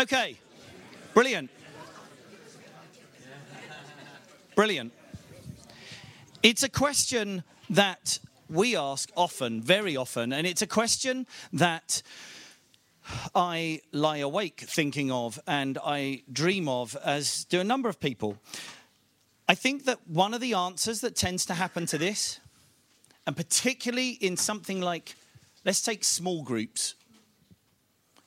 Okay, brilliant. Brilliant. It's a question that we ask often, very often, and it's a question that I lie awake thinking of and I dream of, as do a number of people. I think that one of the answers that tends to happen to this, and particularly in something like, let's take small groups.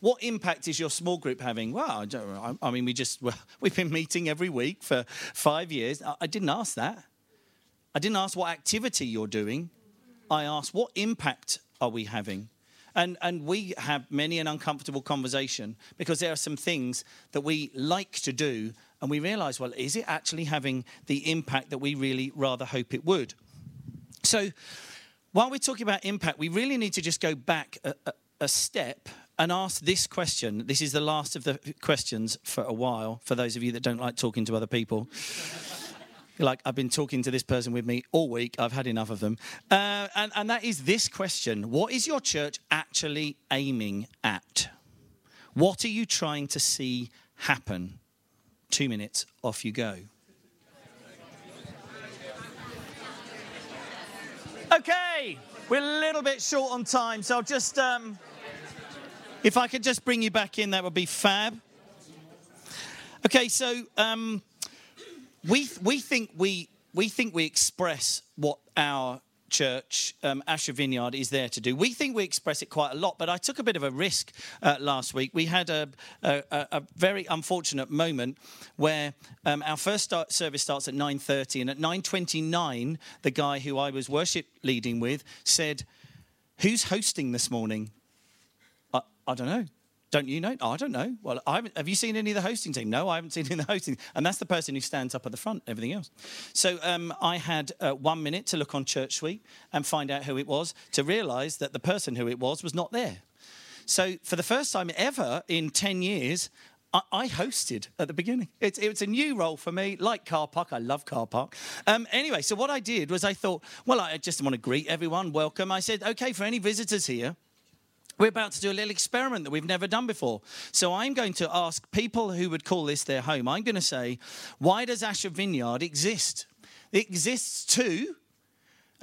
What impact is your small group having? Well, I, don't, I mean, we just we've been meeting every week for five years. I, I didn't ask that. I didn't ask what activity you're doing. I asked what impact are we having. And, and we have many an uncomfortable conversation because there are some things that we like to do and we realize, well, is it actually having the impact that we really rather hope it would? So, while we're talking about impact, we really need to just go back a, a, a step and ask this question. This is the last of the questions for a while, for those of you that don't like talking to other people. like, I've been talking to this person with me all week, I've had enough of them. Uh, and, and that is this question What is your church actually aiming at? What are you trying to see happen? Two minutes, off you go. Okay, we're a little bit short on time, so I'll just, um, if I could just bring you back in, that would be fab. Okay, so um, we we think we we think we express what our church, um, Ashford Vineyard, is there to do. We think we express it quite a lot, but I took a bit of a risk uh, last week. We had a, a, a very unfortunate moment where um, our first start, service starts at 9.30, and at 9.29, the guy who I was worship leading with said, who's hosting this morning? I, I don't know. Don't you know? Oh, I don't know. Well, have you seen any of the hosting team? No, I haven't seen any of the hosting. And that's the person who stands up at the front, everything else. So um, I had uh, one minute to look on Church Suite and find out who it was to realize that the person who it was was not there. So for the first time ever in 10 years, I, hosted at the beginning. It's, it's a new role for me, like car park. I love car park. Um, anyway, so what I did was I thought, well, I just want to greet everyone, welcome. I said, okay, for any visitors here, we're about to do a little experiment that we've never done before. So I'm going to ask people who would call this their home, I'm going to say, why does Ashford Vineyard exist? It exists too.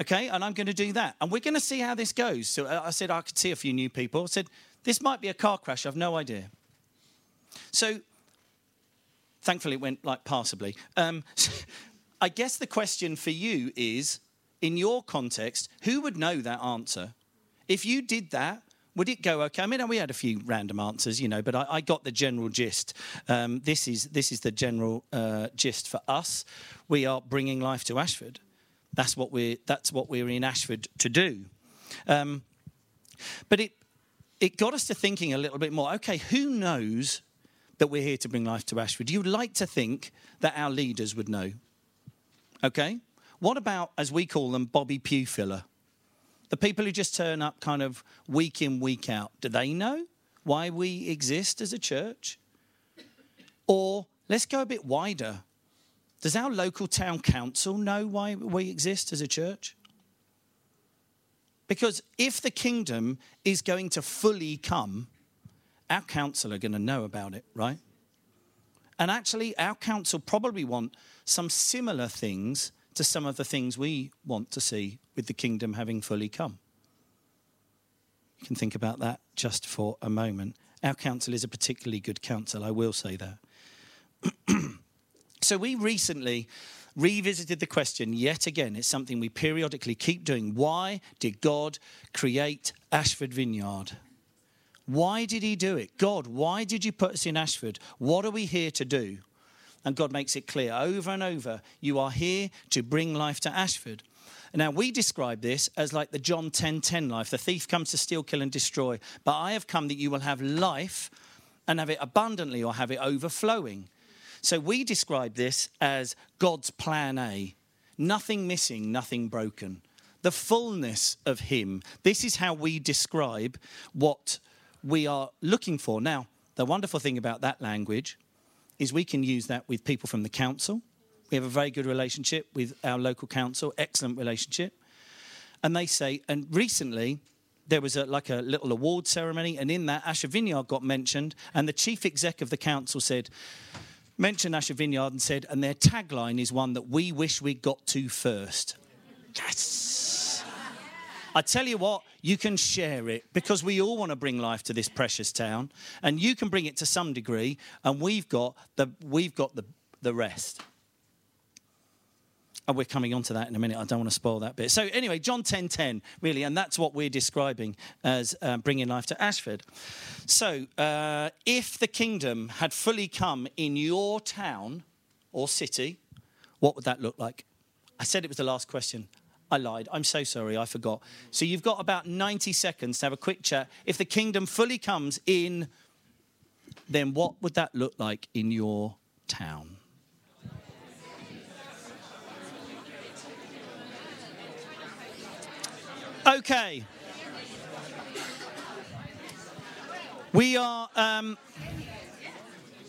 Okay, and I'm going to do that. And we're going to see how this goes. So uh, I said, I could see a few new people. I said, this might be a car crash. I've no idea. So thankfully, it went like passably. Um, I guess the question for you is in your context, who would know that answer? If you did that, would it go okay? I mean, we had a few random answers, you know, but I, I got the general gist. Um, this is this is the general uh, gist for us. We are bringing life to Ashford. That's what we're that's what we're in Ashford to do. Um, but it it got us to thinking a little bit more. Okay, who knows that we're here to bring life to Ashford? You'd like to think that our leaders would know. Okay, what about as we call them, Bobby Pew filler? The people who just turn up kind of week in, week out, do they know why we exist as a church? Or let's go a bit wider. Does our local town council know why we exist as a church? Because if the kingdom is going to fully come, our council are going to know about it, right? And actually, our council probably want some similar things to some of the things we want to see with the kingdom having fully come. You can think about that just for a moment. Our council is a particularly good council, I will say that. so we recently revisited the question yet again. It's something we periodically keep doing. Why did God create Ashford Vineyard? Why did he do it? God, why did you put us in Ashford? What are we here to do? And God makes it clear over and over you are here to bring life to Ashford. Now, we describe this as like the John 10 10 life. The thief comes to steal, kill, and destroy. But I have come that you will have life and have it abundantly or have it overflowing. So we describe this as God's plan A nothing missing, nothing broken. The fullness of Him. This is how we describe what we are looking for. Now, the wonderful thing about that language is we can use that with people from the council. We have a very good relationship with our local council, excellent relationship. And they say, and recently there was a, like a little award ceremony, and in that, Ashford Vineyard got mentioned, and the chief exec of the council said, mentioned Ashford Vineyard and said, and their tagline is one that we wish we got to first. Yes. I tell you what, you can share it because we all want to bring life to this precious town, and you can bring it to some degree, and we've got the we've got the the rest. And we're coming on to that in a minute. I don't want to spoil that bit. So anyway, John 10:10, 10, 10, really, and that's what we're describing as uh, bringing life to Ashford. So uh, if the kingdom had fully come in your town or city, what would that look like? I said it was the last question. I lied. I'm so sorry. I forgot. So you've got about 90 seconds to have a quick chat. If the kingdom fully comes in, then what would that look like in your town? Okay. We are um,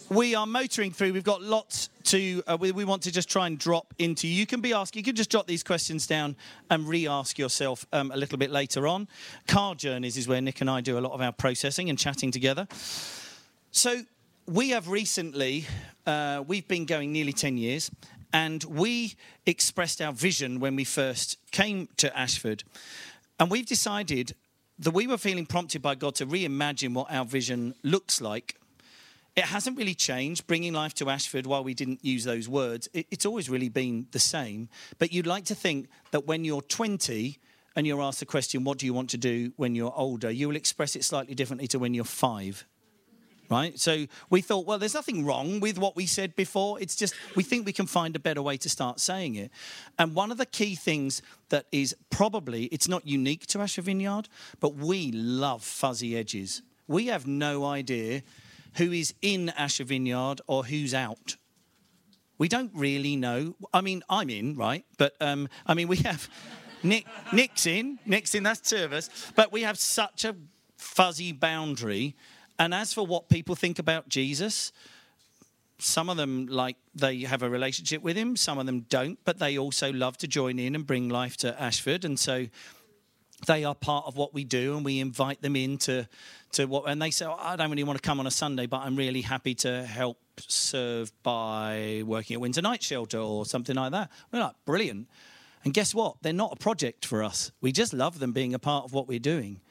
we are motoring through. We've got lots to. Uh, we, we, want to just try and drop into. You can be asked. You can just jot these questions down and re-ask yourself um, a little bit later on. Car journeys is where Nick and I do a lot of our processing and chatting together. So we have recently. Uh, we've been going nearly ten years, and we expressed our vision when we first came to Ashford. And we've decided that we were feeling prompted by God to reimagine what our vision looks like. It hasn't really changed, bringing life to Ashford while we didn't use those words. It's always really been the same. But you'd like to think that when you're 20 and you're asked the question, What do you want to do when you're older? you will express it slightly differently to when you're five right? So we thought, well, there's nothing wrong with what we said before. It's just we think we can find a better way to start saying it. And one of the key things that is probably, it's not unique to Ashford Vineyard, but we love fuzzy edges. We have no idea who is in Ashford Vineyard or who's out. We don't really know. I mean, I'm in, right? But um, I mean, we have Nick. Nick's in. Nick's in. That's two of us. But we have such a fuzzy boundary and as for what people think about Jesus, some of them like they have a relationship with him, some of them don't, but they also love to join in and bring life to Ashford. And so they are part of what we do and we invite them in to what and they say oh, i don't really want to come on a sunday but i'm really happy to help serve by working at winter night shelter or something like that we're like brilliant and guess what they're not a project for us we just love them being a part of what we're doing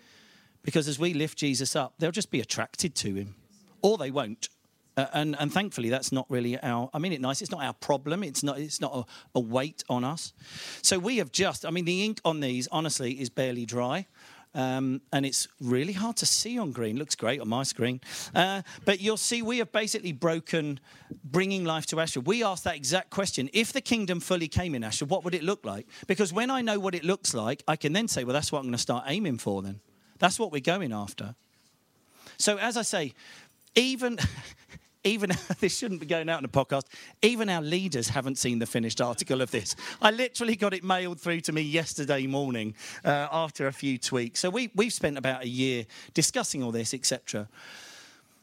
because as we lift Jesus up, they'll just be attracted to him, or they won't. Uh, and, and thankfully, that's not really our. I mean, it nice. It's not our problem. It's not. It's not a, a weight on us. So we have just. I mean, the ink on these, honestly, is barely dry. Um, and it's really hard to see on green. Looks great on my screen. Uh, but you'll see we have basically broken bringing life to Ashford. We asked that exact question. If the kingdom fully came in Ashford, what would it look like? Because when I know what it looks like, I can then say, well, that's what I'm going to start aiming for then. That's what we're going after. So, as I say, even. even this shouldn't be going out in a podcast. Even our leaders haven't seen the finished article of this. I literally got it mailed through to me yesterday morning uh, after a few tweaks. So we we've spent about a year discussing all this, etc.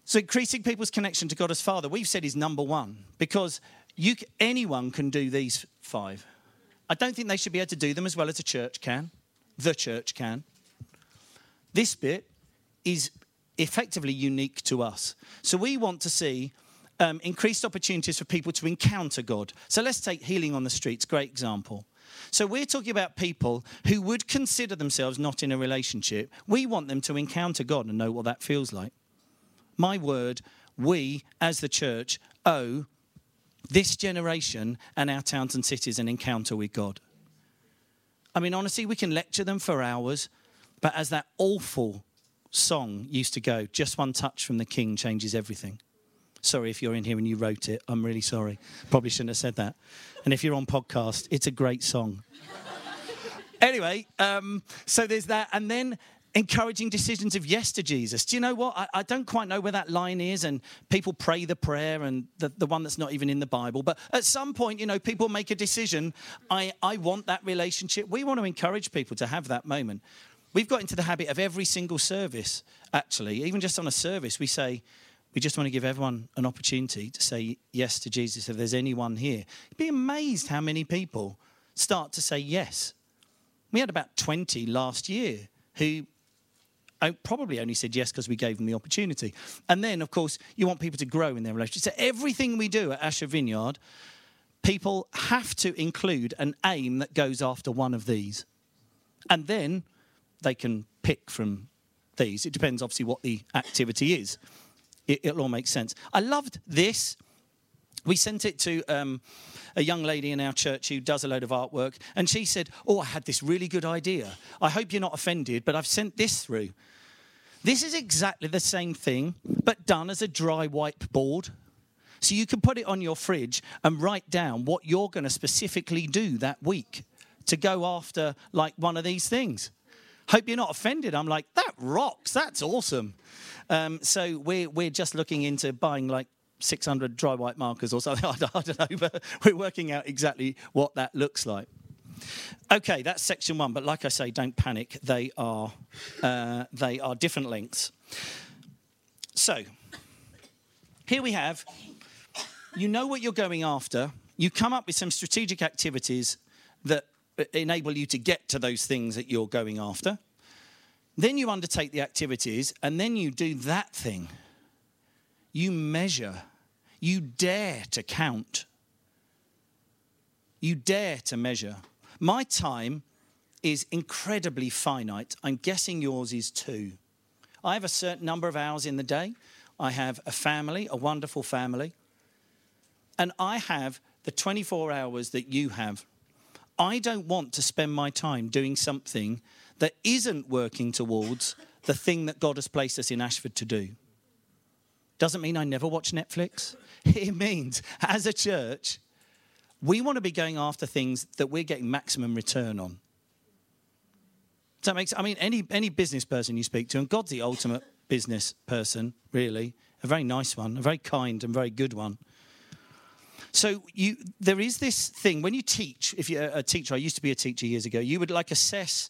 So increasing people's connection to God as Father, we've said is number one because you anyone can do these five. I don't think they should be able to do them as well as a church can. The church can. This bit is effectively unique to us. So we want to see um, increased opportunities for people to encounter God. So let's take healing on the streets, great example. So we're talking about people who would consider themselves not in a relationship. We want them to encounter God and know what that feels like. My word, we as the church owe this generation and our towns and cities an encounter with God. I mean, honestly, we can lecture them for hours, but as that awful song used to go, just one touch from the king changes everything. Sorry if you're in here and you wrote it. I'm really sorry. Probably shouldn't have said that. And if you're on podcast, it's a great song. anyway, um, so there's that. And then encouraging decisions of yes to Jesus. Do you know what? I, I, don't quite know where that line is, and people pray the prayer and the, the one that's not even in the Bible. But at some point, you know, people make a decision. I, I want that relationship. We want to encourage people to have that moment. We've got into the habit of every single service, actually, even just on a service, we say, we just want to give everyone an opportunity to say yes to Jesus if there's anyone here. You'd be amazed how many people start to say yes. We had about 20 last year who oh, probably only said yes because we gave them the opportunity. And then, of course, you want people to grow in their relationship. So everything we do at Ashford Vineyard, people have to include an aim that goes after one of these. And then they can pick from these. It depends, obviously, what the activity is. It, will all make sense. I loved this. We sent it to um, a young lady in our church who does a load of artwork, and she said, Oh, I had this really good idea. I hope you're not offended, but I've sent this through. This is exactly the same thing, but done as a dry wipe board. So you can put it on your fridge and write down what you're going to specifically do that week to go after like one of these things. Hope you're not offended. I'm like, that rocks. That's awesome. Um, so we're, we're just looking into buying like 600 dry white markers or something. I don't know, but we're working out exactly what that looks like. Okay, that's section one. But like I say, don't panic. They are uh, they are different lengths. So here we have. You know what you're going after. You come up with some strategic activities that enable you to get to those things that you're going after. Then you undertake the activities, and then you do that thing. You measure. You dare to count. You dare to measure. My time is incredibly finite. I'm guessing yours is too. I have a certain number of hours in the day. I have a family, a wonderful family. And I have the 24 hours that you have. I don't want to spend my time doing something that isn't working towards the thing that God has placed us in Ashford to do. Doesn't mean I never watch Netflix. It means, as a church, we want to be going after things that we're getting maximum return on. Does that make sense? I mean, any, any business person you speak to, and God's the ultimate business person, really, a very nice one, a very kind and very good one. So you, there is this thing when you teach. If you're a teacher, I used to be a teacher years ago. You would like assess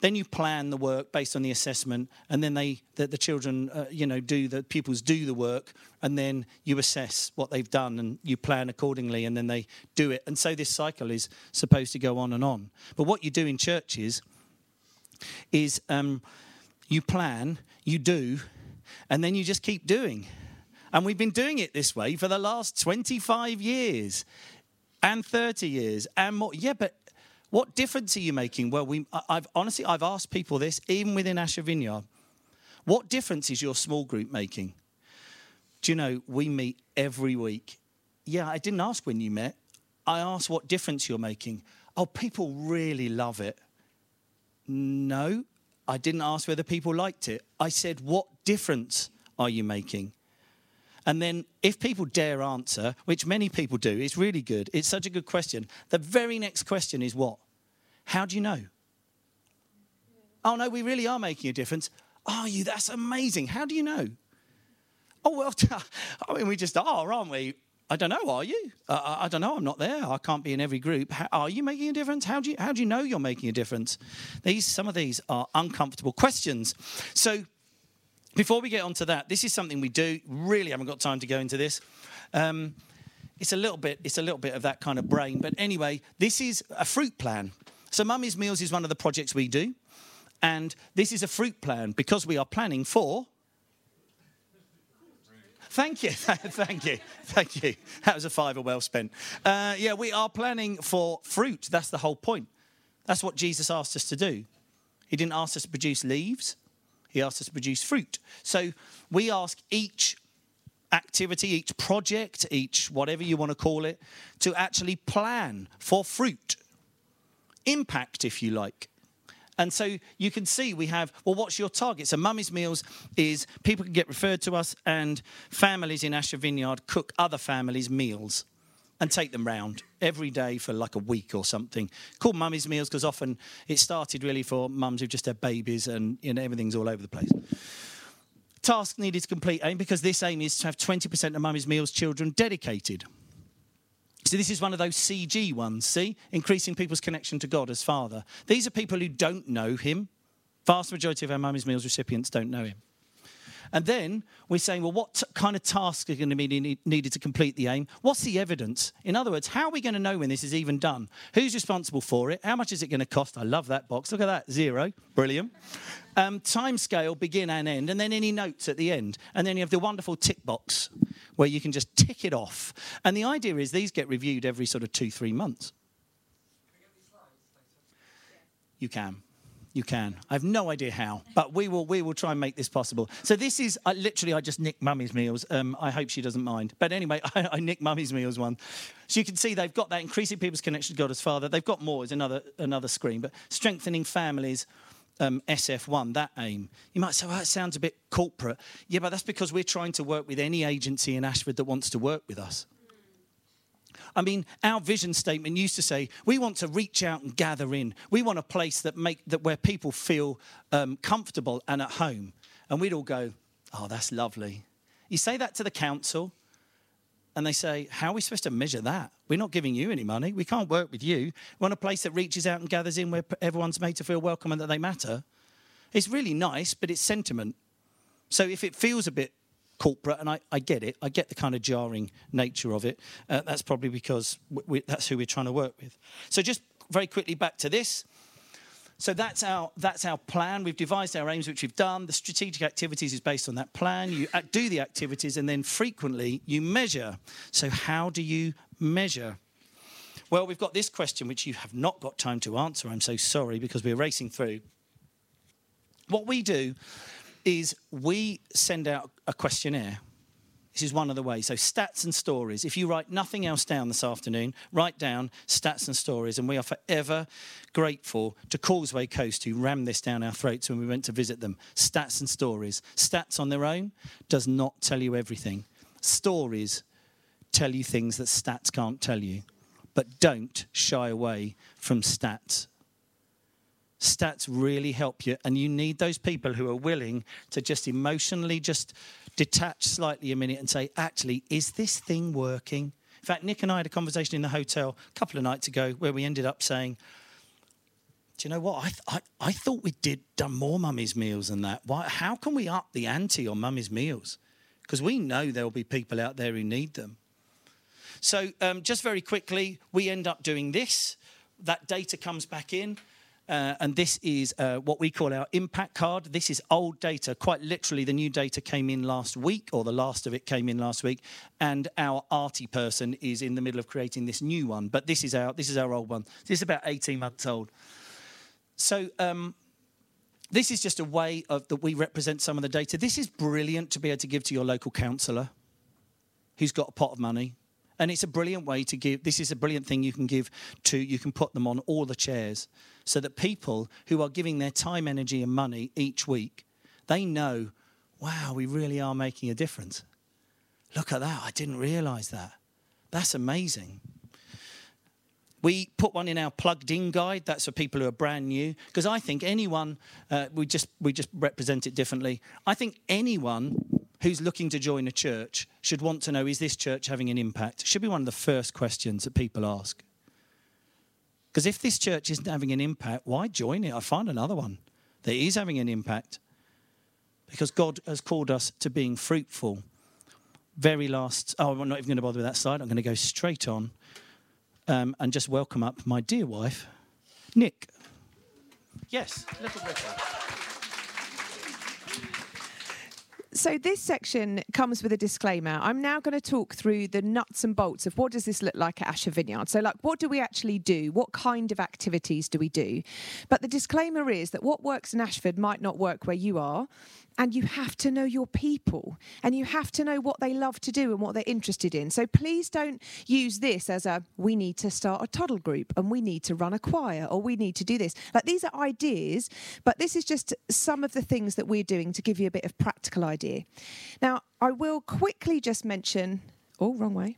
then you plan the work based on the assessment, and then they the, the children, uh, you know, do the pupils do the work, and then you assess what they've done, and you plan accordingly, and then they do it. And so this cycle is supposed to go on and on. But what you do in churches is um, you plan, you do, and then you just keep doing. And we've been doing it this way for the last 25 years and 30 years and more. Yeah, but what difference are you making? Well, we, I've honestly, I've asked people this, even within Ashford Vineyard. What difference is your small group making? Do you know, we meet every week. Yeah, I didn't ask when you met. I asked what difference you're making. Oh, people really love it. No, I didn't ask whether people liked it. I said, what difference are you making? And then, if people dare answer, which many people do, it's really good. It's such a good question. The very next question is what? How do you know? Oh, no, we really are making a difference. Are you? That's amazing. How do you know? Oh, well, I mean, we just are, aren't we? I don't know, are you? Uh, I don't know, I'm not there. I can't be in every group. How, are you making a difference? How do, you, how do you know you're making a difference? These, some of these are uncomfortable questions. So, before we get on to that, this is something we do. Really haven't got time to go into this. Um, it's a little bit. It's a little bit of that kind of brain. But anyway, this is a fruit plan. So Mummy's Meals is one of the projects we do, and this is a fruit plan because we are planning for. Thank you, thank you, thank you. That was a fiver well spent. Uh, yeah, we are planning for fruit. That's the whole point. That's what Jesus asked us to do. He didn't ask us to produce leaves. He asks us to produce fruit. So we ask each activity, each project, each whatever you want to call it, to actually plan for fruit, impact, if you like. And so you can see we have, well, what's your target? So Mummy's Meals is people can get referred to us, and families in Ashford Vineyard cook other families' meals and take them round every day for like a week or something. Called Mummy's Meals because often it started really for mums who've just had babies and you know, everything's all over the place. Task needed to complete aim because this aim is to have 20% of Mummy's Meals children dedicated. So this is one of those CG ones, see? Increasing people's connection to God as Father. These are people who don't know Him. Vast majority of our Mummy's Meals recipients don't know Him. And then we're saying, well, what t- kind of tasks are going to be ne- needed to complete the aim? What's the evidence? In other words, how are we going to know when this is even done? Who's responsible for it? How much is it going to cost? I love that box. Look at that, zero. Brilliant. Um, time scale, begin and end, and then any notes at the end. And then you have the wonderful tick box where you can just tick it off. And the idea is these get reviewed every sort of two, three months. You can. You can. I have no idea how, but we will. We will try and make this possible. So this is literally. I just nicked Mummy's meals. Um, I hope she doesn't mind. But anyway, I, I nicked Mummy's meals one. So you can see they've got that increasing people's connection to God as Father. They've got more. Is another another screen, but strengthening families. Um, SF1, that aim. You might say, well, that sounds a bit corporate. Yeah, but that's because we're trying to work with any agency in Ashford that wants to work with us. I mean, our vision statement used to say we want to reach out and gather in. We want a place that make that where people feel um, comfortable and at home. And we'd all go, "Oh, that's lovely." You say that to the council, and they say, "How are we supposed to measure that? We're not giving you any money. We can't work with you. We want a place that reaches out and gathers in where everyone's made to feel welcome and that they matter." It's really nice, but it's sentiment. So if it feels a bit corporate, and I, I get it. I get the kind of jarring nature of it. Uh, that's probably because we, that's who we're trying to work with. So just very quickly back to this. So that's our that's our plan. We've devised our aims, which we've done. The strategic activities is based on that plan. You do the activities, and then frequently you measure. So how do you measure? Well, we've got this question, which you have not got time to answer. I'm so sorry because we're racing through. What we do is we send out a questionnaire. This is one of the ways. So, stats and stories. If you write nothing else down this afternoon, write down stats and stories. And we are forever grateful to Causeway Coast who rammed this down our throats when we went to visit them. Stats and stories. Stats on their own does not tell you everything. Stories tell you things that stats can't tell you. But don't shy away from stats stats really help you and you need those people who are willing to just emotionally just detach slightly a minute and say actually is this thing working in fact nick and i had a conversation in the hotel a couple of nights ago where we ended up saying do you know what? I, th- I, I thought we did done more mummy's meals than that. Why, how can we up the ante on mummy's meals? Because we know there'll be people out there who need them. So, um, just very quickly, we end up doing this. That data comes back in. Uh, and this is uh, what we call our impact card. This is old data. Quite literally, the new data came in last week, or the last of it came in last week. And our arty person is in the middle of creating this new one. But this is our this is our old one. This is about 18 months old. So. Um, this is just a way of that we represent some of the data. This is brilliant to be able to give to your local councillor who's got a pot of money and it's a brilliant way to give this is a brilliant thing you can give to you can put them on all the chairs so that people who are giving their time energy and money each week they know wow we really are making a difference. Look at that i didn't realize that. That's amazing. We put one in our plugged in guide that's for people who are brand new because i think anyone uh, we just we just represent it differently. I think anyone who's looking to join a church should want to know is this church having an impact? Should be one of the first questions that people ask. Because if this church isn't having an impact, why join it? I find another one that is having an impact. Because God has called us to being fruitful. Very last, oh, I'm not even going to bother with that slide. I'm going to go straight on um, and just welcome up my dear wife, Nick. Yes, little. So this section comes with a disclaimer. I'm now going to talk through the nuts and bolts of what does this look like at Ashford Vineyard. So like what do we actually do? What kind of activities do we do? But the disclaimer is that what works in Ashford might not work where you are and you have to know your people and you have to know what they love to do and what they're interested in. So please don't use this as a we need to start a toddle group and we need to run a choir or we need to do this. Like these are ideas, but this is just some of the things that we're doing to give you a bit of practical idea. Now, I will quickly just mention, oh, wrong way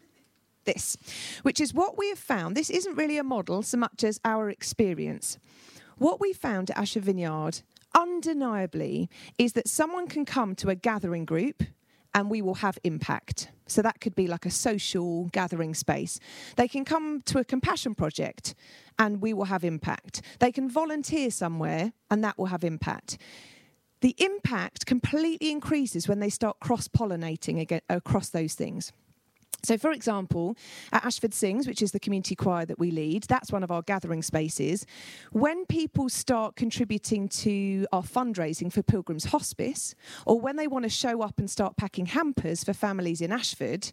this, which is what we have found. This isn't really a model so much as our experience. What we found at Ashford Vineyard undeniably is that someone can come to a gathering group and we will have impact. So that could be like a social gathering space. They can come to a compassion project and we will have impact. They can volunteer somewhere and that will have impact. The impact completely increases when they start cross pollinating across those things. So, for example, at Ashford Sings, which is the community choir that we lead, that's one of our gathering spaces. When people start contributing to our fundraising for Pilgrim's Hospice, or when they want to show up and start packing hampers for families in Ashford,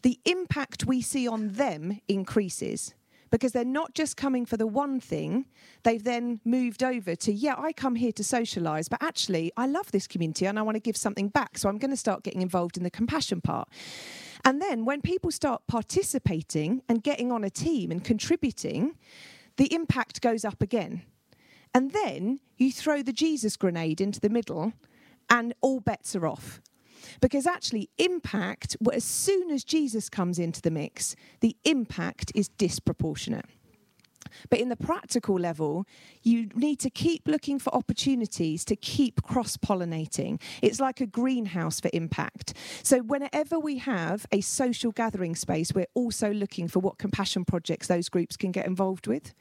the impact we see on them increases because they're not just coming for the one thing, they've then moved over to, yeah, I come here to socialise, but actually, I love this community and I want to give something back. So I'm going to start getting involved in the compassion part. And then when people start participating and getting on a team and contributing, the impact goes up again. And then you throw the Jesus grenade into the middle, and all bets are off. Because actually, impact, as soon as Jesus comes into the mix, the impact is disproportionate. But in the practical level, you need to keep looking for opportunities to keep cross pollinating. It's like a greenhouse for impact. So, whenever we have a social gathering space, we're also looking for what compassion projects those groups can get involved with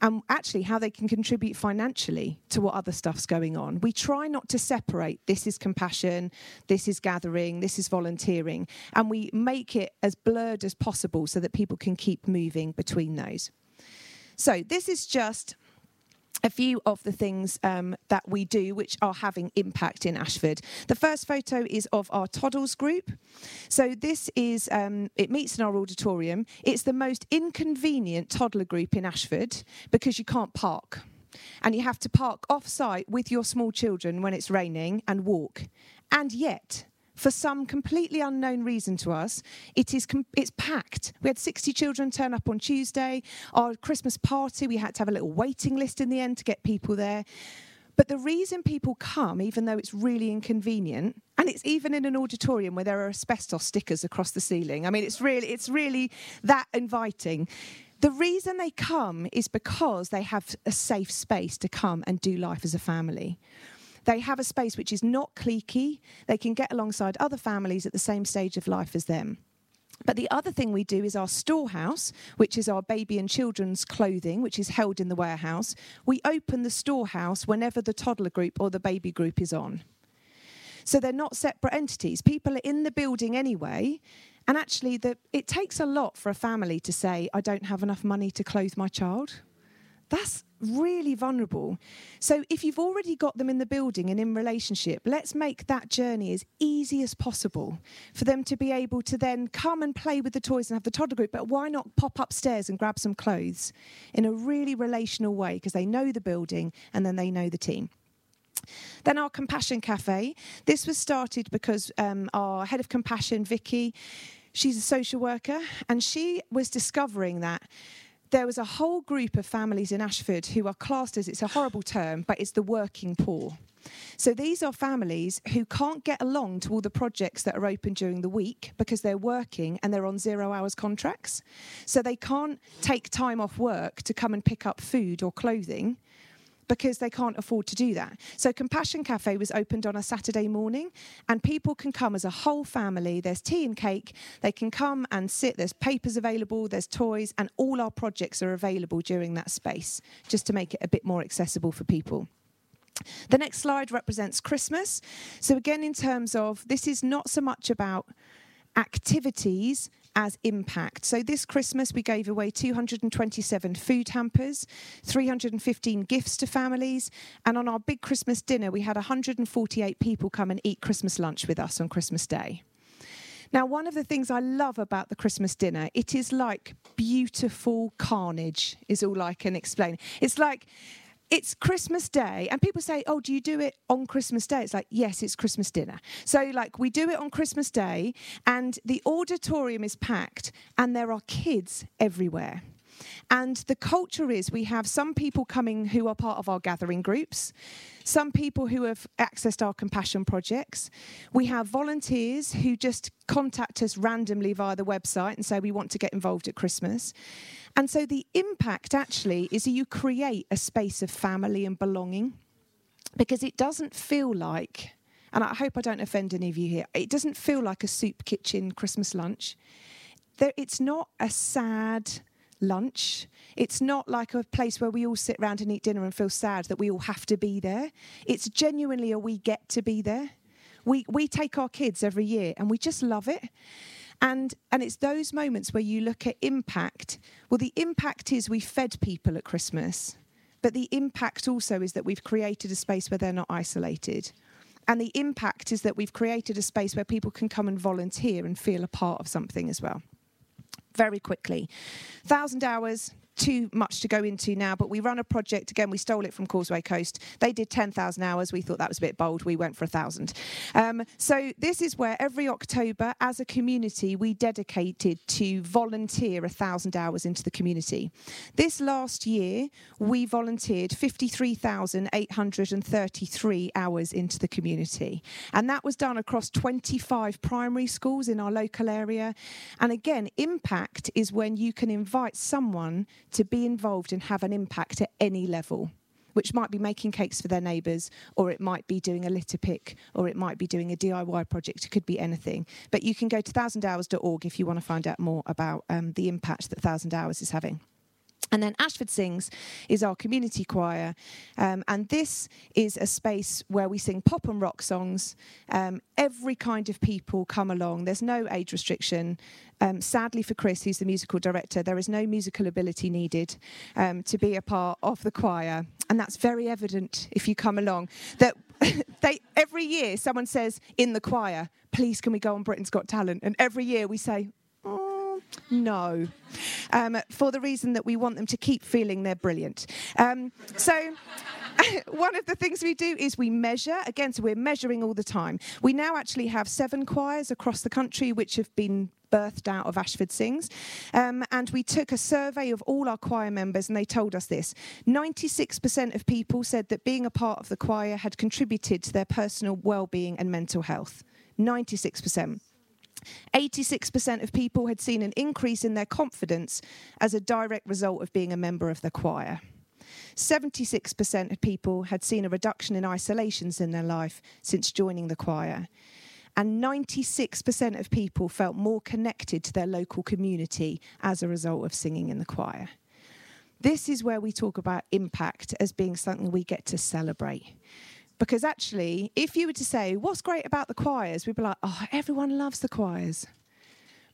and actually how they can contribute financially to what other stuff's going on. We try not to separate this is compassion, this is gathering, this is volunteering, and we make it as blurred as possible so that people can keep moving between those. So, this is just a few of the things um, that we do which are having impact in Ashford. The first photo is of our Toddles group. So this is, um, it meets in our auditorium. It's the most inconvenient toddler group in Ashford because you can't park. And you have to park off site with your small children when it's raining and walk. And yet, for some completely unknown reason to us, it is it's packed. We had 60 children turn up on Tuesday. Our Christmas party, we had to have a little waiting list in the end to get people there. But the reason people come, even though it's really inconvenient, and it's even in an auditorium where there are asbestos stickers across the ceiling. I mean, it's really, it's really that inviting. The reason they come is because they have a safe space to come and do life as a family. They have a space which is not cliquey. They can get alongside other families at the same stage of life as them. But the other thing we do is our storehouse, which is our baby and children's clothing, which is held in the warehouse. We open the storehouse whenever the toddler group or the baby group is on. So they're not separate entities. People are in the building anyway. And actually, the, it takes a lot for a family to say, I don't have enough money to clothe my child. That's really vulnerable. So if you've already got them in the building and in relationship, let's make that journey as easy as possible for them to be able to then come and play with the toys and have the toddler group. But why not pop upstairs and grab some clothes in a really relational way because they know the building and then they know the team. Then our Compassion Cafe. This was started because um, our head of compassion, Vicky, she's a social worker, and she was discovering that there was a whole group of families in Ashford who are classed as it's a horrible term, but it's the working poor. So these are families who can't get along to all the projects that are open during the week because they're working and they're on zero hours contracts. So they can't take time off work to come and pick up food or clothing because they can't afford to do that. So Compassion Cafe was opened on a Saturday morning and people can come as a whole family. There's tea and cake. They can come and sit. There's papers available, there's toys, and all our projects are available during that space just to make it a bit more accessible for people. The next slide represents Christmas. So, again, in terms of this is not so much about activities as impact. So this Christmas, we gave away 227 food hampers, 315 gifts to families, and on our big Christmas dinner, we had 148 people come and eat Christmas lunch with us on Christmas Day. Now, one of the things I love about the Christmas dinner, it is like beautiful carnage, is all I can explain. It's like it's Christmas Day, and people say, Oh, do you do it on Christmas Day? It's like, Yes, it's Christmas dinner. So, like, we do it on Christmas Day, and the auditorium is packed, and there are kids everywhere. And the culture is we have some people coming who are part of our gathering groups, some people who have accessed our compassion projects. We have volunteers who just contact us randomly via the website and say, We want to get involved at Christmas. And so the impact actually is you create a space of family and belonging because it doesn't feel like, and I hope I don't offend any of you here, it doesn't feel like a soup kitchen Christmas lunch. There, it's not a sad, lunch. It's not like a place where we all sit around and eat dinner and feel sad that we all have to be there. It's genuinely a we get to be there. We, we take our kids every year and we just love it. And, and it's those moments where you look at impact. Well, the impact is we fed people at Christmas, but the impact also is that we've created a space where they're not isolated. And the impact is that we've created a space where people can come and volunteer and feel a part of something as well. Very quickly, 1,000 hours, too much to go into now, but we run a project again. We stole it from Causeway Coast. They did 10,000 hours. We thought that was a bit bold. We went for a thousand. Um, so this is where every October, as a community, we dedicated to volunteer a thousand hours into the community. This last year, we volunteered 53,833 hours into the community, and that was done across 25 primary schools in our local area. And again, impact is when you can invite someone to be involved and have an impact at any level which might be making cakes for their neighbours, or it might be doing a litter pick, or it might be doing a DIY project. It could be anything. But you can go to thousandhours.org if you want to find out more about um, the impact that Thousand Hours is having. And then Ashford Sings is our community choir. Um, and this is a space where we sing pop and rock songs. Um, every kind of people come along. There's no age restriction. Um, sadly for Chris, who's the musical director, there is no musical ability needed um, to be a part of the choir. And that's very evident if you come along. That they every year someone says in the choir, please can we go on Britain's Got Talent? And every year we say, no, um, for the reason that we want them to keep feeling they're brilliant. Um, so. one of the things we do is we measure. Again, so we're measuring all the time. We now actually have seven choirs across the country which have been birthed out of Ashford Sings. Um, and we took a survey of all our choir members, and they told us this 96% of people said that being a part of the choir had contributed to their personal well being and mental health. 96%. 86% of people had seen an increase in their confidence as a direct result of being a member of the choir. 76% of people had seen a reduction in isolations in their life since joining the choir. And 96% of people felt more connected to their local community as a result of singing in the choir. This is where we talk about impact as being something we get to celebrate. Because actually, if you were to say, what's great about the choirs, we'd be like, oh, everyone loves the choirs.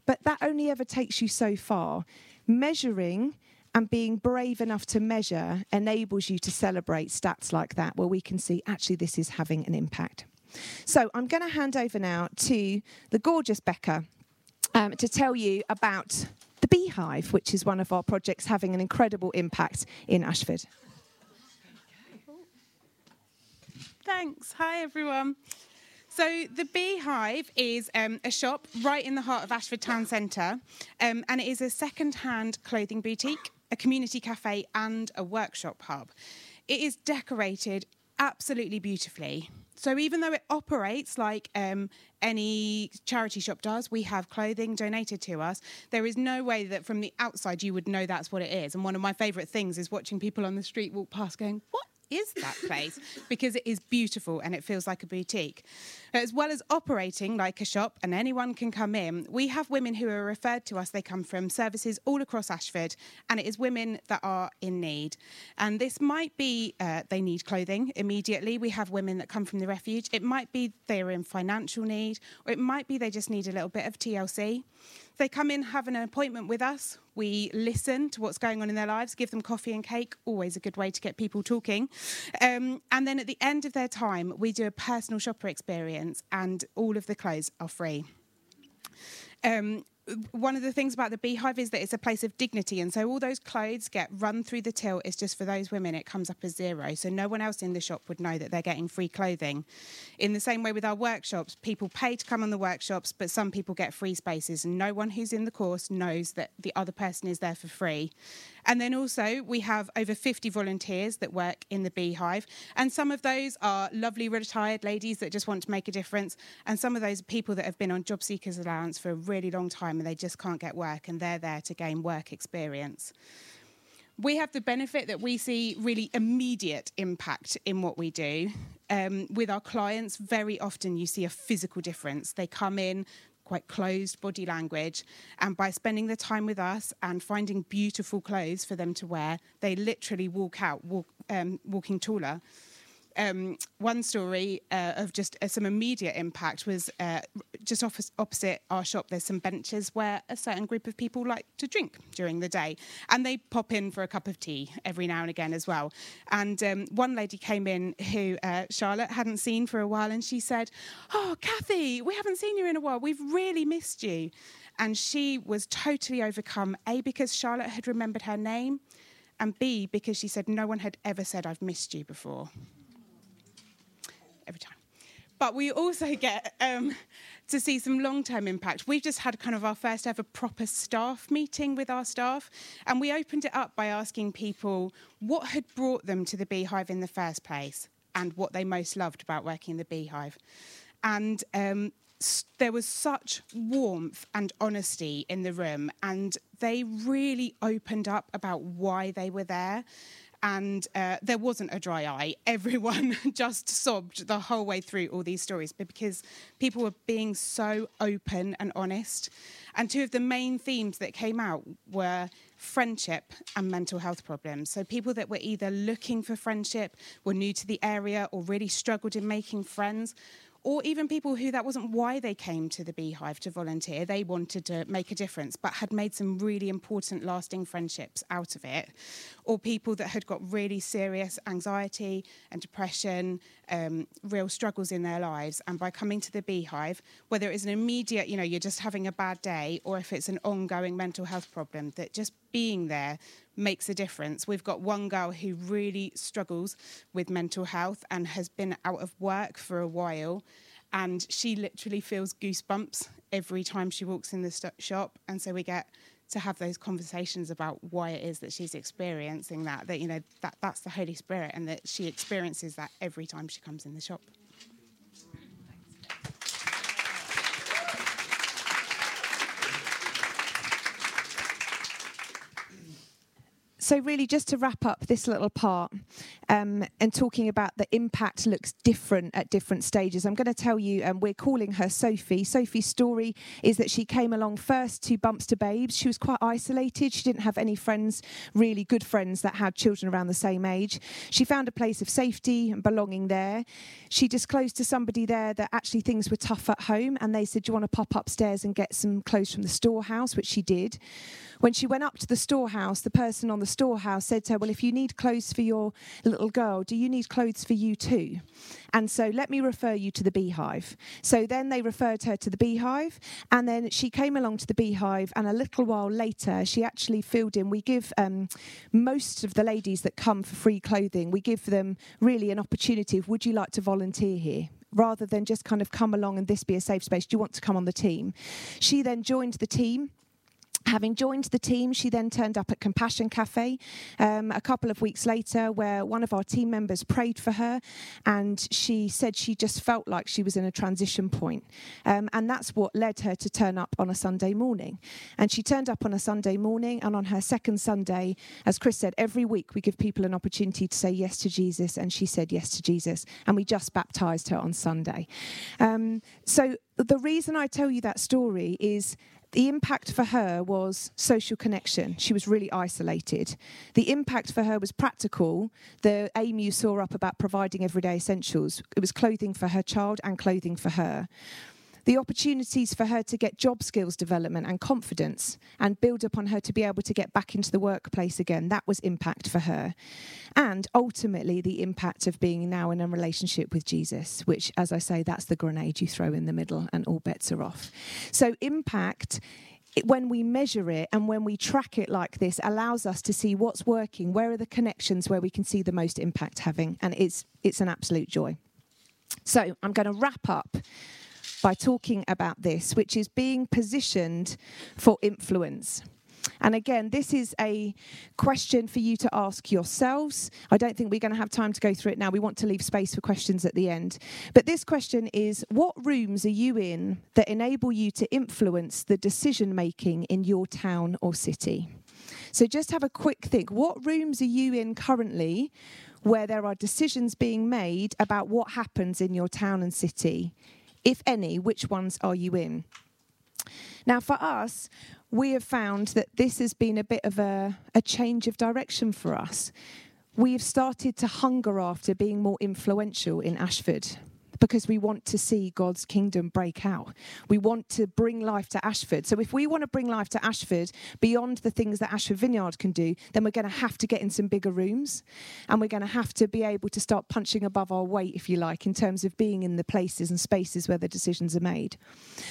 But that only ever takes you so far. Measuring and being brave enough to measure enables you to celebrate stats like that, where we can see actually this is having an impact. So I'm going to hand over now to the gorgeous Becca um, to tell you about the Beehive, which is one of our projects having an incredible impact in Ashford. Thanks. Hi, everyone. So, the Beehive is um, a shop right in the heart of Ashford Town Centre, um, and it is a second hand clothing boutique, a community cafe, and a workshop hub. It is decorated absolutely beautifully. So, even though it operates like um, any charity shop does, we have clothing donated to us. There is no way that from the outside you would know that's what it is. And one of my favourite things is watching people on the street walk past going, What is that place because it is beautiful and it feels like a boutique. As well as operating like a shop and anyone can come in, we have women who are referred to us. They come from services all across Ashford and it is women that are in need. And this might be uh, they need clothing immediately. We have women that come from the refuge. It might be they're in financial need or it might be they just need a little bit of TLC. They come in, have an appointment with us. We listen to what's going on in their lives, give them coffee and cake, always a good way to get people talking. Um, and then at the end of their time, we do a personal shopper experience, and all of the clothes are free. Um, one of the things about the beehive is that it's a place of dignity and so all those clothes get run through the till it's just for those women it comes up as zero. So no one else in the shop would know that they're getting free clothing. In the same way with our workshops people pay to come on the workshops but some people get free spaces. And no one who's in the course knows that the other person is there for free and then also we have over 50 volunteers that work in the beehive and some of those are lovely retired ladies that just want to make a difference and some of those are people that have been on job seekers allowance for a really long time and they just can't get work, and they're there to gain work experience. We have the benefit that we see really immediate impact in what we do. Um, with our clients, very often you see a physical difference. They come in, quite closed body language. And by spending the time with us and finding beautiful clothes for them to wear, they literally walk out, walk, um, walking taller um, one story uh, of just uh, some immediate impact was uh, just opposite our shop. There's some benches where a certain group of people like to drink during the day, and they pop in for a cup of tea every now and again as well. And um, one lady came in who uh, Charlotte hadn't seen for a while, and she said, "Oh, Kathy, we haven't seen you in a while. We've really missed you." And she was totally overcome, A, because Charlotte had remembered her name, and B, because she said no one had ever said, I've missed you before every time. But we also get um, to see some long term impact. We've just had kind of our first ever proper staff meeting with our staff, and we opened it up by asking people what had brought them to the beehive in the first place and what they most loved about working in the beehive. And um, there was such warmth and honesty in the room, and they really opened up about why they were there and uh, there wasn't a dry eye. Everyone just sobbed the whole way through all these stories because people were being so open and honest. And two of the main themes that came out were friendship and mental health problems. So, people that were either looking for friendship, were new to the area, or really struggled in making friends, or even people who that wasn't why they came to the beehive to volunteer. They wanted to make a difference, but had made some really important, lasting friendships out of it. Or people that had got really serious anxiety and depression, um, real struggles in their lives. And by coming to the beehive, whether it's an immediate, you know, you're just having a bad day, or if it's an ongoing mental health problem, that just being there makes a difference. We've got one girl who really struggles with mental health and has been out of work for a while. And she literally feels goosebumps every time she walks in the st- shop. And so we get to have those conversations about why it is that she's experiencing that, that, you know, that, that's the Holy Spirit and that she experiences that every time she comes in the shop. So, really, just to wrap up this little part um, and talking about the impact looks different at different stages, I'm going to tell you um, we're calling her Sophie. Sophie's story is that she came along first to Bumps to Babes. She was quite isolated. She didn't have any friends, really good friends that had children around the same age. She found a place of safety and belonging there. She disclosed to somebody there that actually things were tough at home, and they said, Do you want to pop upstairs and get some clothes from the storehouse? Which she did. When she went up to the storehouse, the person on the storehouse said to her, Well, if you need clothes for your little girl, do you need clothes for you too? And so let me refer you to the beehive. So then they referred her to the beehive, and then she came along to the beehive, and a little while later, she actually filled in. We give um, most of the ladies that come for free clothing, we give them really an opportunity of, Would you like to volunteer here? rather than just kind of come along and this be a safe space. Do you want to come on the team? She then joined the team. Having joined the team, she then turned up at Compassion Cafe um, a couple of weeks later, where one of our team members prayed for her, and she said she just felt like she was in a transition point. Um, and that's what led her to turn up on a Sunday morning. And she turned up on a Sunday morning, and on her second Sunday, as Chris said, every week we give people an opportunity to say yes to Jesus, and she said yes to Jesus. And we just baptized her on Sunday. Um, so the reason I tell you that story is the impact for her was social connection. She was really isolated. The impact for her was practical. The aim you saw up about providing everyday essentials, it was clothing for her child and clothing for her the opportunities for her to get job skills development and confidence and build upon her to be able to get back into the workplace again, that was impact for her. And ultimately, the impact of being now in a relationship with Jesus, which, as I say, that's the grenade you throw in the middle and all bets are off. So, impact when we measure it and when we track it like this allows us to see what's working where are the connections where we can see the most impact having and it's it's an absolute joy so i'm going to wrap up by talking about this, which is being positioned for influence. And again, this is a question for you to ask yourselves. I don't think we're going to have time to go through it now. We want to leave space for questions at the end. But this question is What rooms are you in that enable you to influence the decision making in your town or city? So just have a quick think. What rooms are you in currently where there are decisions being made about what happens in your town and city? If any, which ones are you in? Now, for us, we have found that this has been a bit of a, a change of direction for us. We've started to hunger after being more influential in Ashford because we want to see God's kingdom break out. We want to bring life to Ashford. So if we want to bring life to Ashford beyond the things that Ashford Vineyard can do, then we're going to have to get in some bigger rooms and we're going to have to be able to start punching above our weight, if you like, in terms of being in the places and spaces where the decisions are made.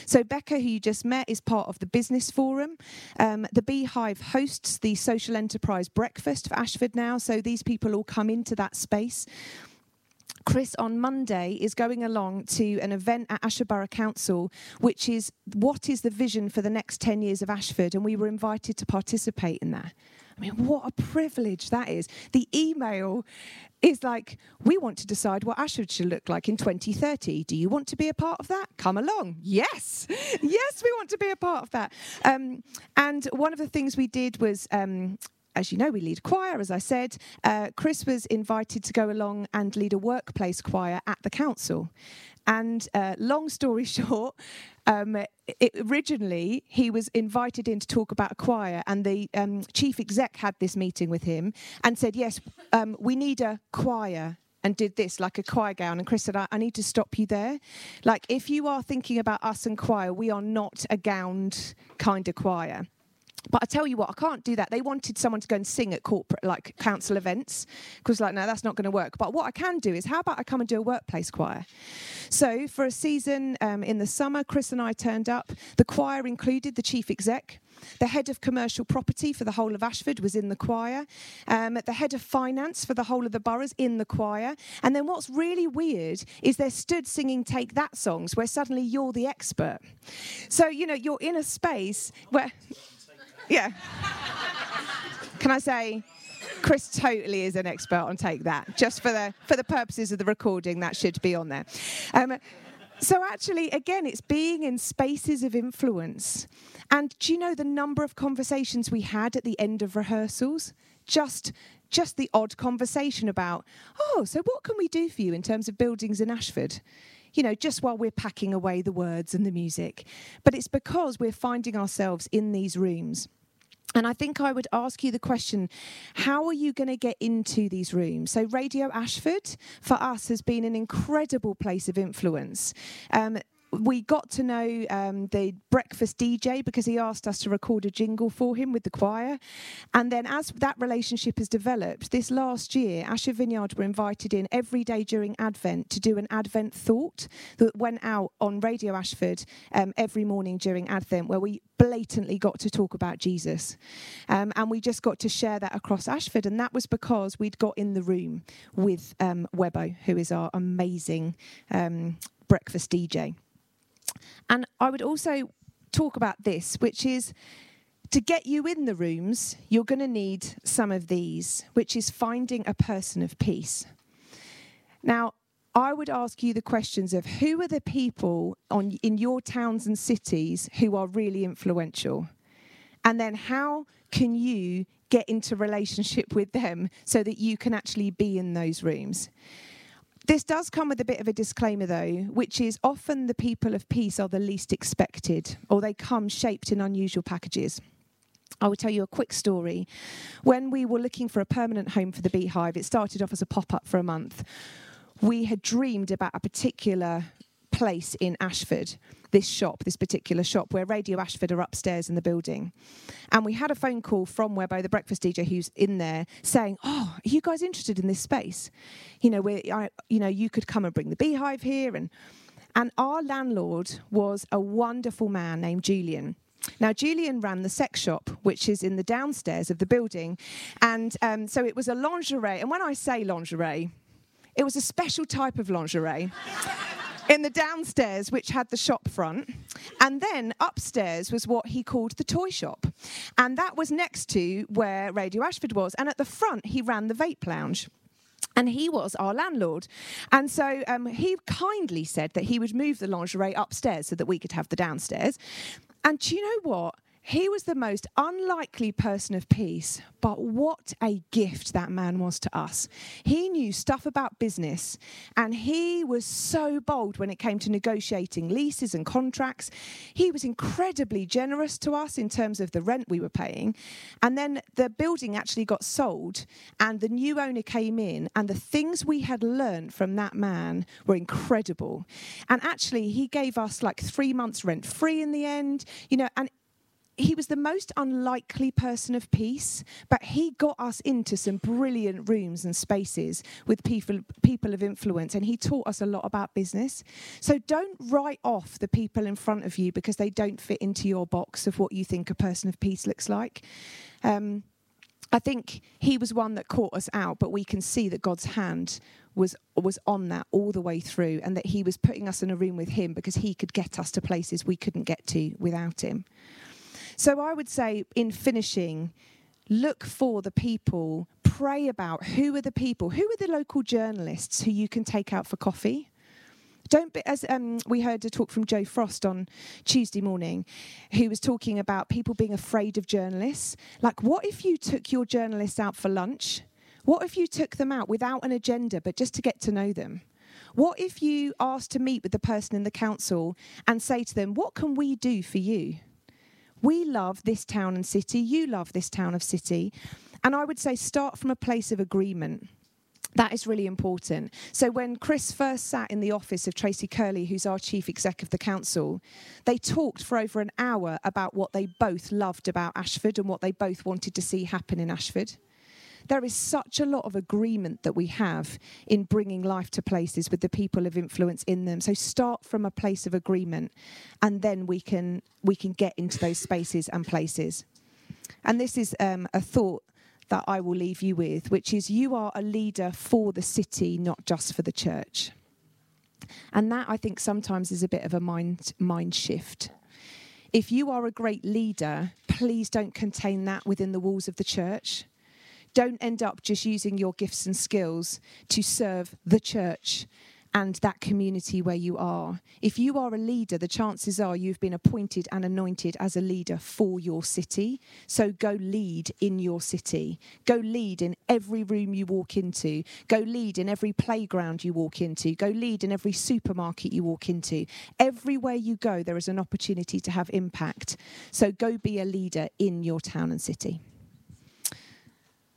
So Becca, who you just met, is part of the business forum. Um, the Beehive hosts the social enterprise breakfast for Ashford now. So these people all come into that space. Chris on Monday is going along to an event at Ashford Council, which is what is the vision for the next 10 years of Ashford, and we were invited to participate in that. I mean, what a privilege that is. The email is like, we want to decide what Ashford should look like in 2030. Do you want to be a part of that? Come along. Yes. yes, we want to be a part of that. Um, and one of the things we did was um, as you know, we lead choir, as I said. Uh, Chris was invited to go along and lead a workplace choir at the council. And uh, long story short, um, it, originally he was invited in to talk about a choir, and the um, chief exec had this meeting with him and said, Yes, um, we need a choir and did this like a choir gown. And Chris said, I, I, need to stop you there. Like, if you are thinking about us and choir, we are not a gowned kind of choir. But I tell you what, I can't do that. They wanted someone to go and sing at corporate, like council events, because like, no, that's not going to work. But what I can do is, how about I come and do a workplace choir? So for a season um, in the summer, Chris and I turned up. The choir included the chief exec. The head of commercial property for the whole of Ashford was in the choir. Um, the head of finance for the whole of the boroughs in the choir. And then what's really weird is they're stood singing Take That songs where suddenly you're the expert. So, you know, you're in a space where yeah. Can I say, Chris totally is an expert on take that. Just for the for the purposes of the recording, that should be on there. Um, so actually, again, it's being in spaces of influence. And do you know the number of conversations we had at the end of rehearsals? Just just the odd conversation about, oh, so what can we do for you in terms of buildings in Ashford? You know, just while we're packing away the words and the music. But it's because we're finding ourselves in these rooms. And I think I would ask you the question how are you going to get into these rooms? So, Radio Ashford for us has been an incredible place of influence. Um, we got to know um, the breakfast DJ because he asked us to record a jingle for him with the choir. And then, as that relationship has developed, this last year, Ashford Vineyard were invited in every day during Advent to do an Advent thought that went out on Radio Ashford um, every morning during Advent, where we blatantly got to talk about Jesus. Um, and we just got to share that across Ashford. And that was because we'd got in the room with um, Webbo, who is our amazing um, breakfast DJ. And I would also talk about this, which is to get you in the rooms, you're going to need some of these, which is finding a person of peace. Now, I would ask you the questions of who are the people on, in your towns and cities who are really influential? And then how can you get into relationship with them so that you can actually be in those rooms? This does come with a bit of a disclaimer, though, which is often the people of peace are the least expected, or they come shaped in unusual packages. I will tell you a quick story. When we were looking for a permanent home for the beehive, it started off as a pop up for a month. We had dreamed about a particular place in Ashford, this shop, this particular shop, where Radio Ashford are upstairs in the building. And we had a phone call from Webbo, the breakfast DJ, who's in there, saying, "Oh, are you guys interested in this space? You know, I, you know, you could come and bring the beehive here." And and our landlord was a wonderful man named Julian. Now, Julian ran the sex shop, which is in the downstairs of the building. And um, so it was a lingerie. And when I say lingerie, it was a special type of lingerie in the downstairs, which had the shop front. And then upstairs was what he called the toy shop. And that was next to where Radio Ashford was. And at the front, he ran the vape lounge. And he was our landlord. And so um, he kindly said that he would move the lingerie upstairs so that we could have the downstairs. And do you know what? He was the most unlikely person of peace, but what a gift that man was to us. He knew stuff about business and he was so bold when it came to negotiating leases and contracts. He was incredibly generous to us in terms of the rent we were paying. And then the building actually got sold and the new owner came in, and the things we had learned from that man were incredible. And actually, he gave us like three months rent free in the end, you know, and he was the most unlikely person of peace, but he got us into some brilliant rooms and spaces with people, people of influence, and he taught us a lot about business. So don't write off the people in front of you because they don't fit into your box of what you think a person of peace looks like. Um, I think he was one that caught us out, but we can see that God's hand was was on that all the way through, and that He was putting us in a room with Him because He could get us to places we couldn't get to without Him. So I would say, in finishing, look for the people, pray about who are the people, who are the local journalists who you can take out for coffee. Don't be, as um, we heard a talk from Joe Frost on Tuesday morning, who was talking about people being afraid of journalists. Like, what if you took your journalists out for lunch? What if you took them out without an agenda, but just to get to know them? What if you asked to meet with the person in the council and say to them, What can we do for you? We love this town and city. You love this town of city. And I would say start from a place of agreement. That is really important. So, when Chris first sat in the office of Tracey Kerly, who's our chief exec of the council, they talked for over an hour about what they both loved about Ashford and what they both wanted to see happen in Ashford there is such a lot of agreement that we have in bringing life to places with the people of influence in them. So start from a place of agreement, and then we can we can get into those spaces and places. And this is um, a thought that I will leave you with, which is you are a leader for the city, not just for the church. And that I think sometimes is a bit of a mind mind shift. If you are a great leader, please don't contain that within the walls of the church don't end up just using your gifts and skills to serve the church and that community where you are. If you are a leader, the chances are you've been appointed and anointed as a leader for your city. So go lead in your city. Go lead in every room you walk into. Go lead in every playground you walk into. Go lead in every supermarket you walk into. Everywhere you go, there is an opportunity to have impact. So go be a leader in your town and city.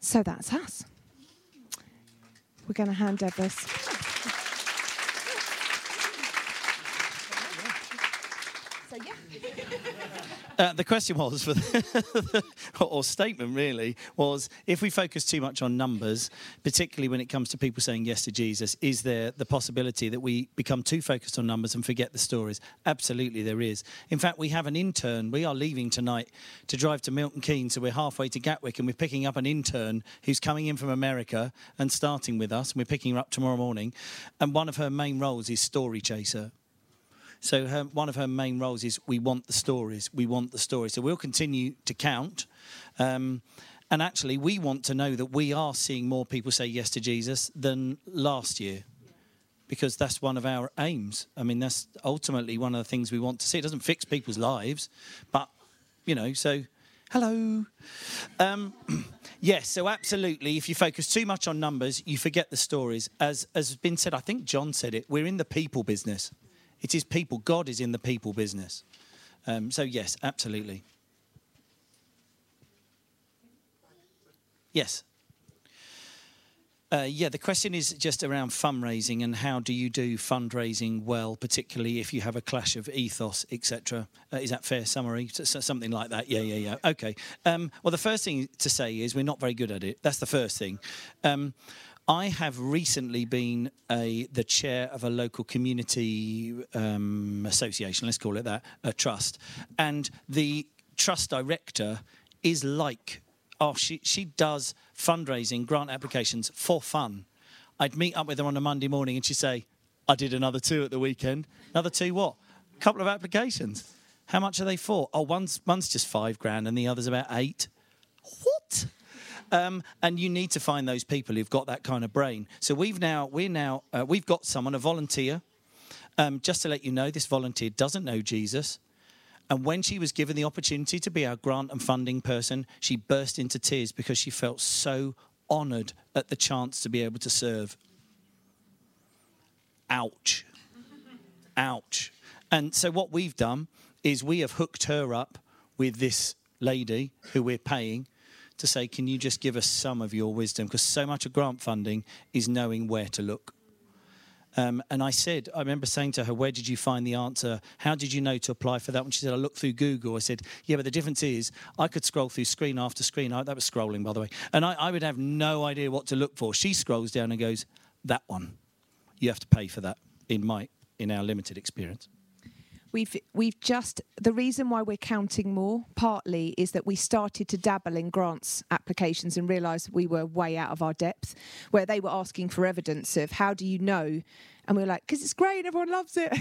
So that's us. We're going to hand over. So, Uh, the question was, for the, or statement really, was if we focus too much on numbers, particularly when it comes to people saying yes to Jesus, is there the possibility that we become too focused on numbers and forget the stories? Absolutely, there is. In fact, we have an intern. We are leaving tonight to drive to Milton Keynes, so we're halfway to Gatwick, and we're picking up an intern who's coming in from America and starting with us. And we're picking her up tomorrow morning, and one of her main roles is story chaser. So her, one of her main roles is we want the stories. We want the stories. So we'll continue to count. Um, and actually, we want to know that we are seeing more people say yes to Jesus than last year. Because that's one of our aims. I mean, that's ultimately one of the things we want to see. It doesn't fix people's lives, but, you know, so hello. Um, yes, so absolutely. If you focus too much on numbers, you forget the stories. As, as has been said, I think John said it, we're in the people business. It is people. God is in the people business. Um, so, yes, absolutely. Yes. Uh, yeah, the question is just around fundraising and how do you do fundraising well, particularly if you have a clash of ethos, etc. Uh, is that fair summary? So, something like that. Yeah, yeah, yeah. Okay. Um, well, the first thing to say is we're not very good at it. That's the first thing. Um, I have recently been a, the chair of a local community um, association, let's call it that, a trust. And the trust director is like, oh, she, she does fundraising, grant applications for fun. I'd meet up with her on a Monday morning and she'd say, I did another two at the weekend. Another two what? A couple of applications. How much are they for? Oh, one's, one's just five grand and the other's about eight. What? Um, and you need to find those people who've got that kind of brain. So we've now we're now uh, we've got someone a volunteer. Um, just to let you know, this volunteer doesn't know Jesus. And when she was given the opportunity to be our grant and funding person, she burst into tears because she felt so honoured at the chance to be able to serve. Ouch. Ouch. And so, what we've done is we have hooked her up with this lady who we're paying to say, Can you just give us some of your wisdom? Because so much of grant funding is knowing where to look. Um, and I said, I remember saying to her, Where did you find the answer? How did you know to apply for that one? She said, I looked through Google. I said, Yeah, but the difference is I could scroll through screen after screen. I, that was scrolling, by the way. And I, I would have no idea what to look for. She scrolls down and goes, That one. You have to pay for that in my in our limited experience we've we've just the reason why we're counting more partly is that we started to dabble in grants applications and realized we were way out of our depth where they were asking for evidence of how do you know and we are like, because it's great, everyone loves it.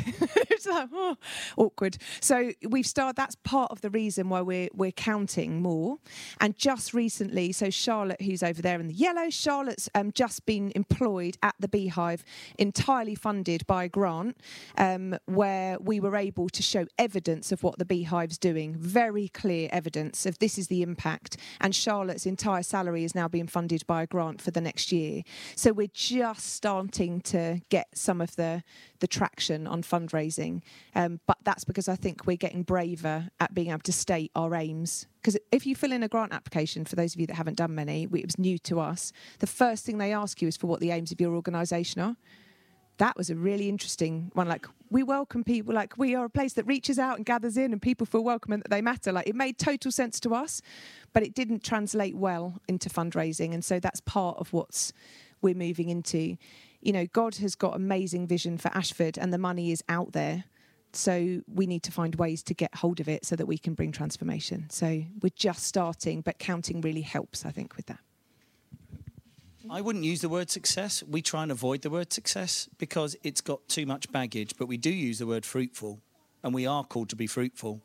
it's like, oh, awkward. So we've started. That's part of the reason why we're we're counting more. And just recently, so Charlotte, who's over there in the yellow, Charlotte's um, just been employed at the Beehive, entirely funded by a grant, um, where we were able to show evidence of what the Beehive's doing, very clear evidence of this is the impact. And Charlotte's entire salary is now being funded by a grant for the next year. So we're just starting to get some some of the the traction on fundraising. Um, but that's because I think we're getting braver at being able to state our aims. Because if you fill in a grant application, for those of you that haven't done many, it was new to us. The first thing they ask you is for what the aims of your organisation are. That was a really interesting one. Like we welcome people, like we are a place that reaches out and gathers in, and people feel welcome and that they matter. Like it made total sense to us, but it didn't translate well into fundraising, and so that's part of what's we're moving into you know, God has got amazing vision for Ashford and the money is out there. So we need to find ways to get hold of it so that we can bring transformation. So we're just starting, but counting really helps, I think, with that. I wouldn't use the word success. We try and avoid the word success because it's got too much baggage, but we do use the word fruitful, and we are called to be fruitful,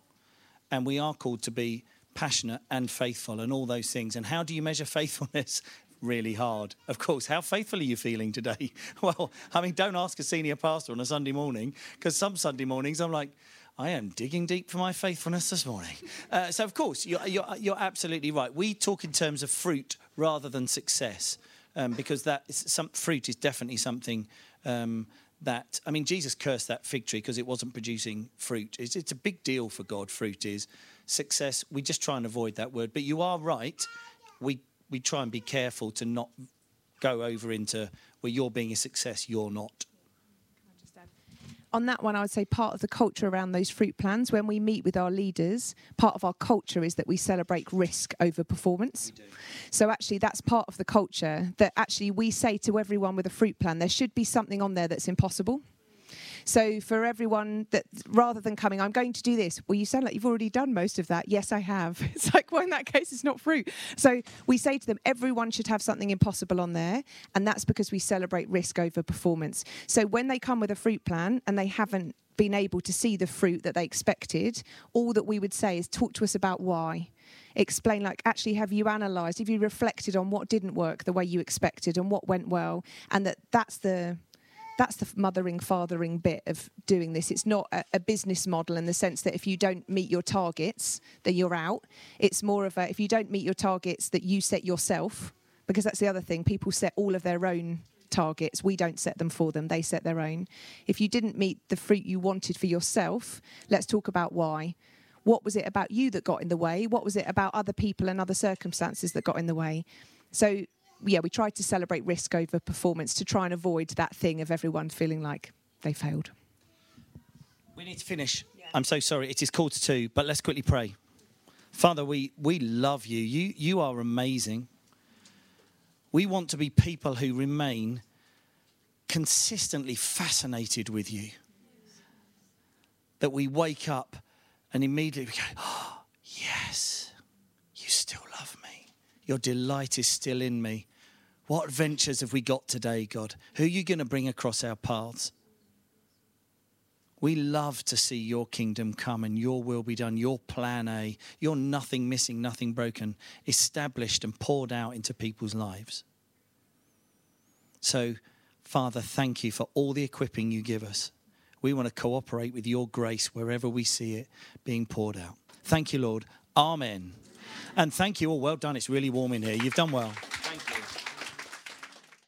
and we are called to be passionate and faithful and all those things. And how do you measure faithfulness? Really hard. Of course, how faithful are you feeling today? Well, I mean, don't ask a senior pastor on a Sunday morning, because some Sunday mornings I'm like, I am digging deep for my faithfulness this morning. Uh, so, of course, you're, you're, you're, absolutely right. We talk in terms of fruit rather than success, um, because that is some, fruit is definitely something um, that, I mean, Jesus cursed that fig tree because it wasn't producing fruit. It's, it's a big deal for God, fruit is. Success, we just try and avoid that word. But you are right. We we try and be careful to not go over into where you're being a success, you're not. On that one, I would say part of the culture around those fruit plans, when we meet with our leaders, part of our culture is that we celebrate risk over performance. So, actually, that's part of the culture that actually we say to everyone with a fruit plan there should be something on there that's impossible. So for everyone that rather than coming, I'm going to do this. Well, you sound like you've already done most of that. Yes, I have. It's like, well, in that case, it's not fruit. So we say to them, everyone should have something impossible on there, and that's because we celebrate risk over performance. So when they come with a fruit plan and they haven't been able to see the fruit that they expected, all that we would say is talk to us about why explain like actually have you analyzed have you reflected on what didn't work the way you expected and what went well and that that's the that's the mothering, fathering bit of doing this. It's not a, a, business model in the sense that if you don't meet your targets, then you're out. It's more of a if you don't meet your targets that you set yourself, because that's the other thing. People set all of their own targets. We don't set them for them, they set their own. If you didn't meet the fruit you wanted for yourself, let's talk about why. What was it about you that got in the way? What was it about other people and other circumstances that got in the way? So yeah, we tried to celebrate risk over performance to try and avoid that thing of everyone feeling like they failed. We need to finish. Yeah. I'm so sorry. It is quarter to two, but let's quickly pray. Father, we, we love you. you. You are amazing. We want to be people who remain consistently fascinated with you. That we wake up and immediately we go, oh, yes, you still love me. Your delight is still in me. What adventures have we got today, God? Who are you going to bring across our paths? We love to see your kingdom come and your will be done, your plan A, your nothing missing, nothing broken, established and poured out into people's lives. So, Father, thank you for all the equipping you give us. We want to cooperate with your grace wherever we see it being poured out. Thank you, Lord. Amen. And thank you all. Well done. It's really warm in here. You've done well.